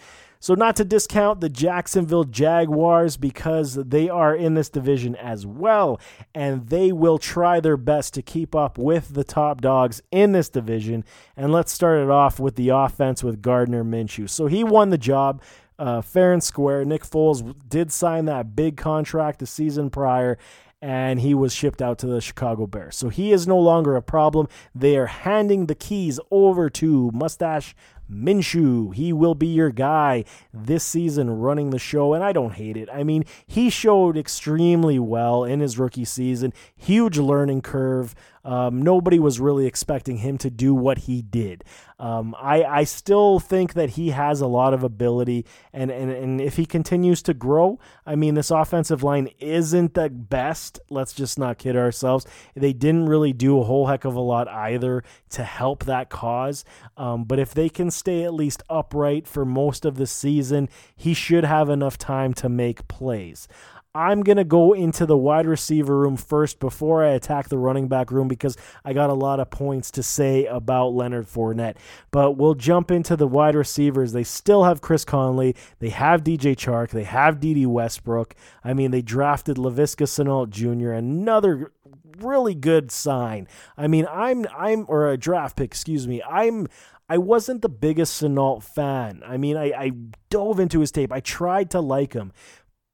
So, not to discount the Jacksonville Jaguars because they are in this division as well, and they will try their best to keep up with the top dogs in this division. And let's start it off with the offense with Gardner Minshew. So, he won the job. Uh, fair and square. Nick Foles did sign that big contract the season prior, and he was shipped out to the Chicago Bears. So he is no longer a problem. They are handing the keys over to Mustache Minshew. He will be your guy this season running the show, and I don't hate it. I mean, he showed extremely well in his rookie season, huge learning curve. Um, nobody was really expecting him to do what he did. Um, I, I still think that he has a lot of ability, and, and, and if he continues to grow, I mean, this offensive line isn't the best. Let's just not kid ourselves. They didn't really do a whole heck of a lot either to help that cause. Um, but if they can stay at least upright for most of the season, he should have enough time to make plays. I'm going to go into the wide receiver room first before I attack the running back room because I got a lot of points to say about Leonard Fournette. But we'll jump into the wide receivers. They still have Chris Conley. They have DJ Chark. They have Dede Westbrook. I mean, they drafted Laviska Shenault Jr., another really good sign. I mean, I'm I'm or a draft pick, excuse me. I'm I wasn't the biggest Shenault fan. I mean, I, I dove into his tape. I tried to like him,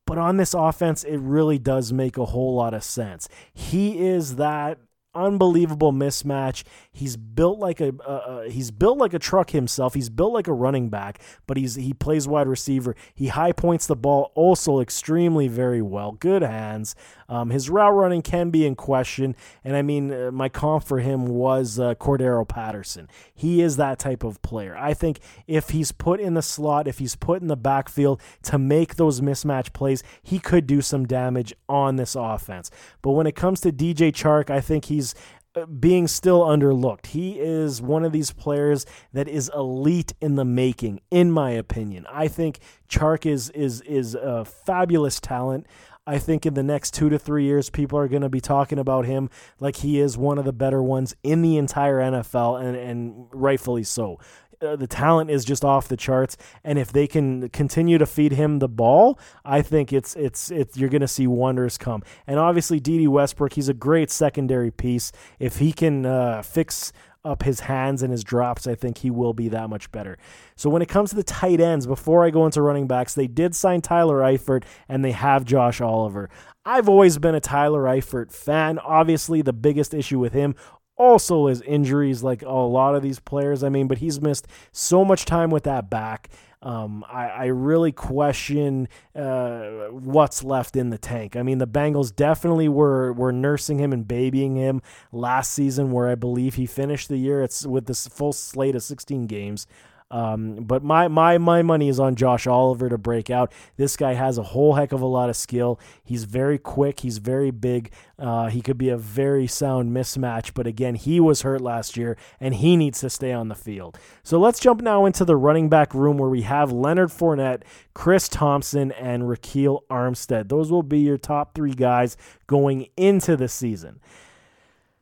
but on this offense, it really does make a whole lot of sense. He is that unbelievable mismatch. He's built like a uh, he's built like a truck himself. He's built like a running back, but he's he plays wide receiver. He high points the ball also extremely very well. Good hands. Um, his route running can be in question, and I mean uh, my comp for him was uh, Cordarrelle Patterson. He is that type of player. I think if he's put in the slot, if he's put in the backfield to make those mismatch plays, he could do some damage on this offense. But when it comes to DJ Chark, I think he's uh, being still underlooked. He is one of these players that is elite in the making, in my opinion. I think Chark is is is a fabulous talent. I think in the next two to three years, people are going to be talking about him like he is one of the better ones in the entire NFL, and, and rightfully so. Uh, the talent is just off the charts, and if they can continue to feed him the ball, I think it's it's it's you're going to see wonders come. And obviously, Dede Westbrook, he's a great secondary piece. If he can uh, fix up his hands and his drops, I think he will be that much better. So when it comes to the tight ends, before I go into running backs, they did sign Tyler Eifert and they have Josh Oliver. I've always been a Tyler Eifert fan. Obviously, the biggest issue with him also is injuries like a lot of these players. I mean, but he's missed so much time with that back. Um, I, I, really question uh, what's left in the tank. I mean, the Bengals definitely were were nursing him and babying him last season, where I believe he finished the year. It's with this full slate of 16 games. Um, but my my my money is on Josh Oliver to break out. This guy has a whole heck of a lot of skill. He's very quick. He's very big. Uh, he could be a very sound mismatch. But again, he was hurt last year, and he needs to stay on the field. So let's jump now into the running back room where we have Leonard Fournette, Chris Thompson, and Ryquell Armstead. Those will be your top three guys going into the season.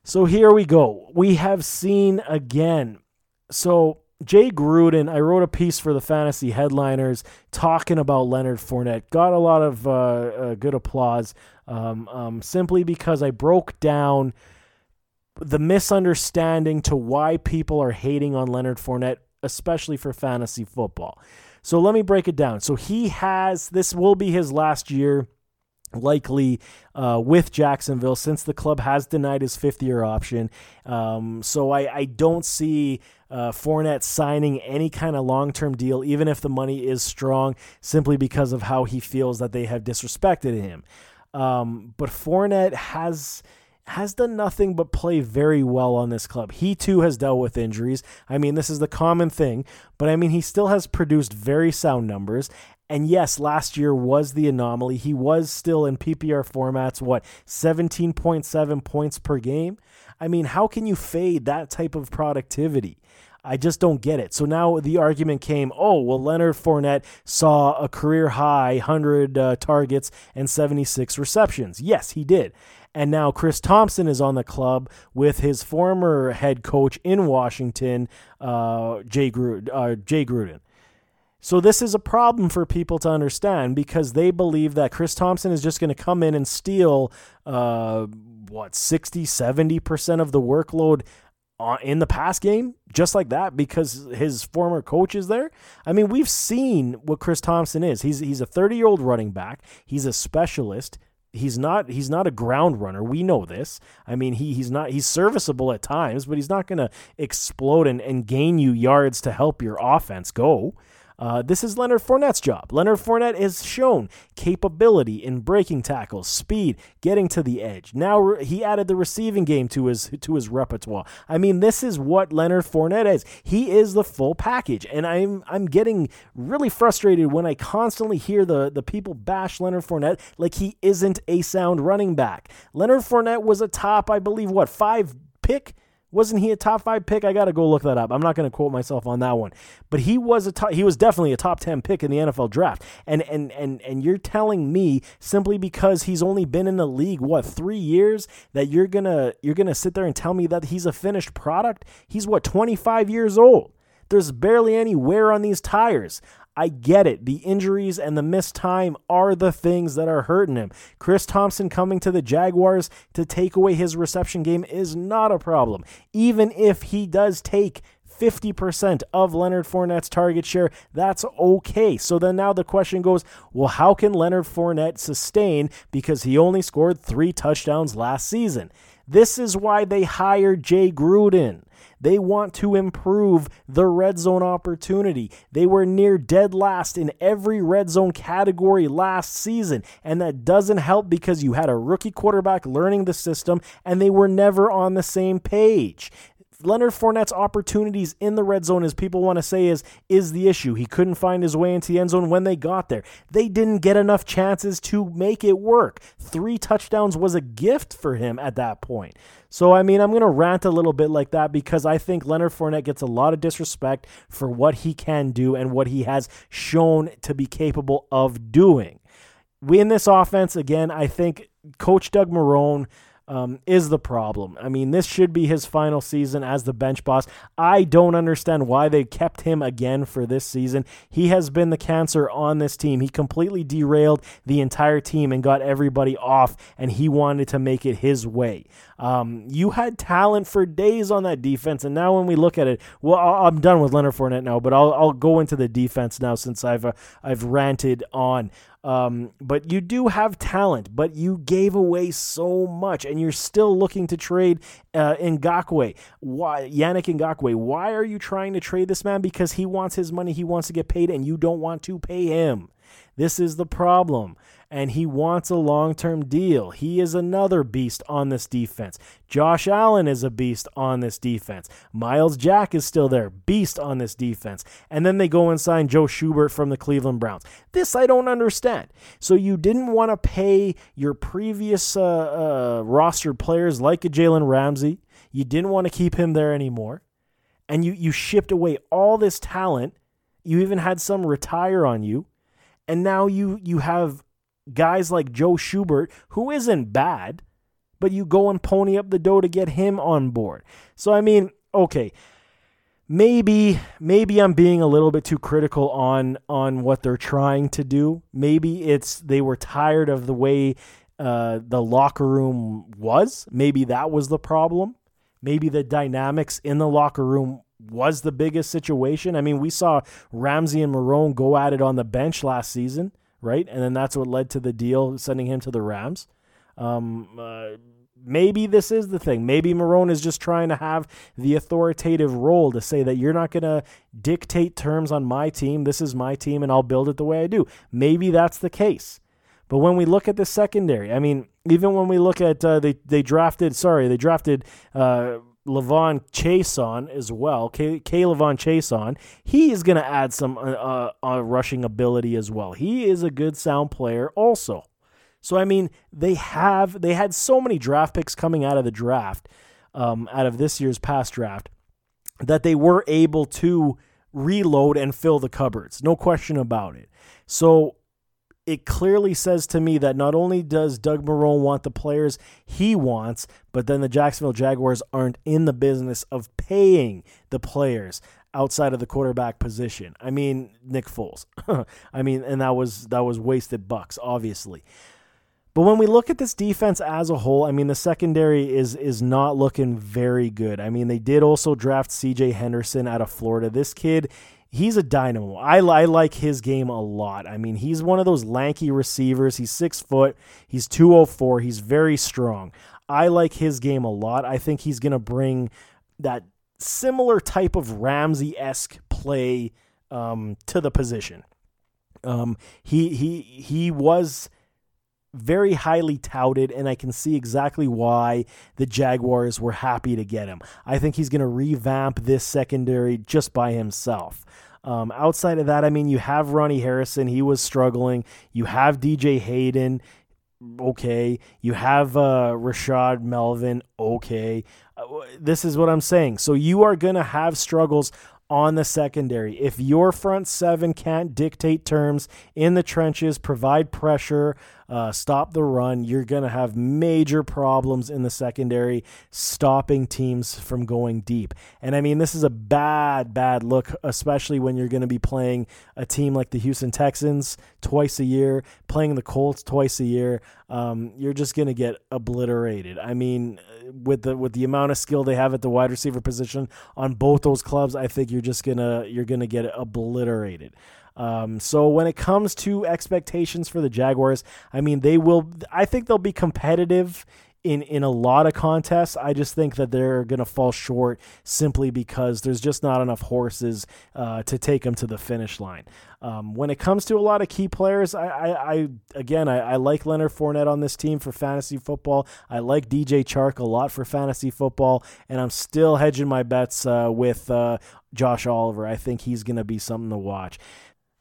So here we go. We have seen again. So Jay Gruden, I wrote a piece for the Fantasy Headliners talking about Leonard Fournette. Got a lot of uh, uh, good applause um, um, simply because I broke down the misunderstanding to why people are hating on Leonard Fournette, especially for fantasy football. So let me break it down. So he has, this will be his last year likely uh, with Jacksonville since the club has denied his fifth year option. Um, so I, I, don't see uh, Fournette signing any kind of long term deal, even if the money is strong, simply because of how he feels that they have disrespected him. Um, but Fournette has has done nothing but play very well on this club. He too has dealt with injuries. I mean, this is the common thing, but I mean, he still has produced very sound numbers. And yes, last year was the anomaly. He was still in PPR formats, what, 17.7 points per game? I mean, how can you fade that type of productivity? I just don't get it. So now the argument came oh, well, Leonard Fournette saw a career high 100 uh, targets and 76 receptions. Yes, he did. And now Chris Thompson is on the club with his former head coach in Washington, uh, Jay, Gruden, uh, Jay Gruden. So this is a problem for people to understand because they believe that Chris Thompson is just going to come in and steal uh, what 60, 70% of the workload in the pass game just like that because his former coach is there. I mean, we've seen what Chris Thompson is. He's he's a 30-year-old running back. He's a specialist. He's not he's not a ground runner. We know this. I mean, he he's not he's serviceable at times, but he's not going to explode and, and gain you yards to help your offense go. Uh, this is Leonard Fournette's job. Leonard Fournette has shown capability in breaking tackles, speed, getting to the edge. Now re- he added the receiving game to his to his repertoire. I mean, this is what Leonard Fournette is. He is the full package, and I'm I'm getting really frustrated when I constantly hear the the people bash Leonard Fournette like he isn't a sound running back. Leonard Fournette was a top, I believe, what five pick wasn't he a top five pick? I got to go look that up. I'm not going to quote myself on that one, but he was a top, he was definitely a top ten pick in the NFL draft. And and and and you're telling me simply because he's only been in the league what three years that you're gonna you're gonna sit there and tell me that he's a finished product? He's what 25 years old. There's barely any wear on these tires. I get it. The injuries and the missed time are the things that are hurting him. Chris Thompson coming to the Jaguars to take away his reception game is not a problem. Even if he does take 50% of Leonard Fournette's target share, that's okay. So then now the question goes well, how can Leonard Fournette sustain because he only scored three touchdowns last season? This is why they hired Jay Gruden. They want to improve the red zone opportunity. They were near dead last in every red zone category last season, and that doesn't help because you had a rookie quarterback learning the system and they were never on the same page. Leonard Fournette's opportunities in the red zone, as people want to say, is is the issue. He couldn't find his way into the end zone when they got there. They didn't get enough chances to make it work. Three touchdowns was a gift for him at that point. So I mean, I'm gonna rant a little bit like that because I think Leonard Fournette gets a lot of disrespect for what he can do and what he has shown to be capable of doing. We in this offense again, I think Coach Doug Marrone um, is the problem. I mean, this should be his final season as the bench boss. I don't understand why they kept him again for this season. He has been the cancer on this team. He completely derailed the entire team and got everybody off, and he wanted to make it his way. Um, you had talent for days on that defense, and now when we look at it, well, I'm done with Leonard Fournette now, but I'll, I'll go into the defense now since I've uh, I've ranted on. Um, but you do have talent, but you gave away so much, and you're still looking to trade uh, Ngakoue. Why, Yannick Ngakoue? Why are you trying to trade this man? Because he wants his money, he wants to get paid, and you don't want to pay him. This is the problem and he wants a long term deal. He is another beast on this defense. Josh Allen is a beast on this defense. Myles Jack is still there, beast on this defense. And then they go and sign Joe Schobert from the Cleveland Browns. This I don't understand. So you didn't want to pay your previous uh, uh, rostered players like a Jalen Ramsey. You didn't want to keep him there anymore. And you, you shipped away all this talent. You even had some retire on you. And now you you have guys like Joe Schobert, who isn't bad, but you go and pony up the dough to get him on board. So, I mean, okay. maybe maybe I'm being a little bit too critical on on what they're trying to do. Maybe it's they were tired of the way uh, the locker room was. Maybe that was the problem. Maybe the dynamics in the locker room was the biggest situation. I mean, we saw Ramsey and Marrone go at it on the bench last season, right? And then that's what led to the deal sending him to the Rams. Um, uh, maybe this is the thing. Maybe Marrone is just trying to have the authoritative role to say that you're not going to dictate terms on my team. This is my team, and I'll build it the way I do. Maybe that's the case. But when we look at the secondary, I mean, even when we look at uh, they they drafted, sorry, they drafted. Uh, La'Von Chaisson as well, K. K. La'Von Chaisson, he is going to add some uh, uh, uh, rushing ability as well. He is a good sound player also. So I mean, they have they had so many draft picks coming out of the draft, um, out of this year's past draft, that they were able to reload and fill the cupboards. No question about it. So it clearly says to me that not only does Doug Marrone want the players he wants, but then the Jacksonville Jaguars aren't in the business of paying the players outside of the quarterback position. I mean, Nick Foles. I mean, and that was that was wasted bucks, obviously. But when we look at this defense as a whole, I mean the secondary is is not looking very good. I mean they did also draft C.J. Henderson out of Florida. This kid, he's a dynamo. I, I like his game a lot. I mean he's one of those lanky receivers. He's six foot. He's two oh four. He's very strong. I like his game a lot. I think he's gonna bring that similar type of Ramsey esque play um, to the position. Um, he he he was very highly touted, and I can see exactly why the Jaguars were happy to get him. I think he's going to revamp this secondary just by himself. Um, outside of that, I mean, you have Ronnie Harrison. He was struggling. You have DJ Hayden. Okay. You have uh, Rashad Melvin. Okay. Uh, this is what I'm saying. So you are going to have struggles on the secondary. If your front seven can't dictate terms in the trenches, provide pressure, uh, stop the run, you're going to have major problems in the secondary stopping teams from going deep. And I mean, this is a bad, bad look, especially when you're going to be playing a team like the Houston Texans twice a year, playing the Colts twice a year. Um, you're just going to get obliterated. I mean, with the with the amount of skill they have at the wide receiver position on both those clubs, I think you're just gonna you're gonna get obliterated. Um, so when it comes to expectations for the Jaguars, I mean they will. I think they'll be competitive in in a lot of contests. I just think that they're going to fall short simply because there's just not enough horses uh, to take them to the finish line. Um, when it comes to a lot of key players, I, I, I again I, I, like Leonard Fournette on this team for fantasy football. I like DJ Chark a lot for fantasy football, and I'm still hedging my bets uh, with uh, Josh Oliver. I think he's going to be something to watch.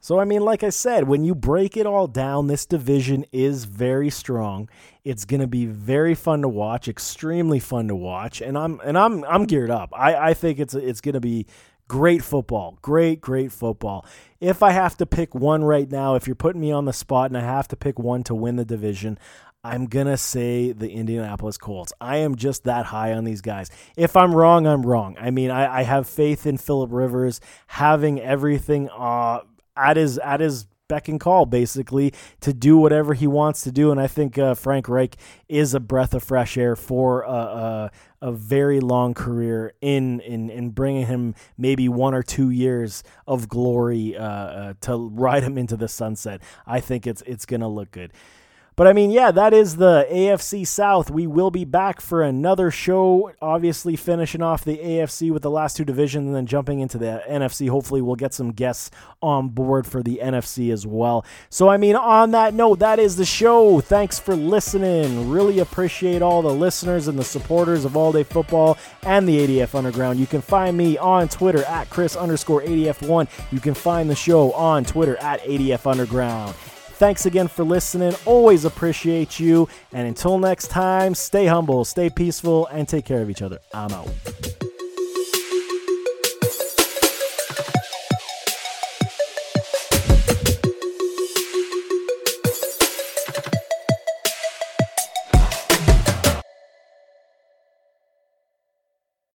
So, I mean, like I said, when you break it all down, this division is very strong. It's going to be very fun to watch, extremely fun to watch, and I'm and I'm I'm geared up. I, I think it's it's going to be great football, great great football. If I have to pick one right now, if you're putting me on the spot and I have to pick one to win the division, I'm going to say the Indianapolis Colts. I am just that high on these guys. If I'm wrong, I'm wrong. I mean, I, I have faith in Philip Rivers having everything uh, at his at his beck and call basically to do whatever he wants to do. And i think uh, frank reich is a breath of fresh air for a, a, a, very long career in, in in bringing him maybe one or two years of glory uh, uh, to ride him into the sunset. I think it's it's gonna look good but I mean, yeah, that is the AFC South. We will be back for another show, obviously finishing off the AFC with the last two divisions and then jumping into the NFC. Hopefully, we'll get some guests on board for the NFC as well. So, I mean, on that note, that is the show. Thanks for listening. Really appreciate all the listeners and the supporters of All Day Football and the ADF Underground. You can find me on Twitter at Chris underscore ADF1. You can find the show on Twitter at ADF Underground. Thanks again for listening. Always appreciate you. And until next time, stay humble, stay peaceful, and take care of each other. I'm out.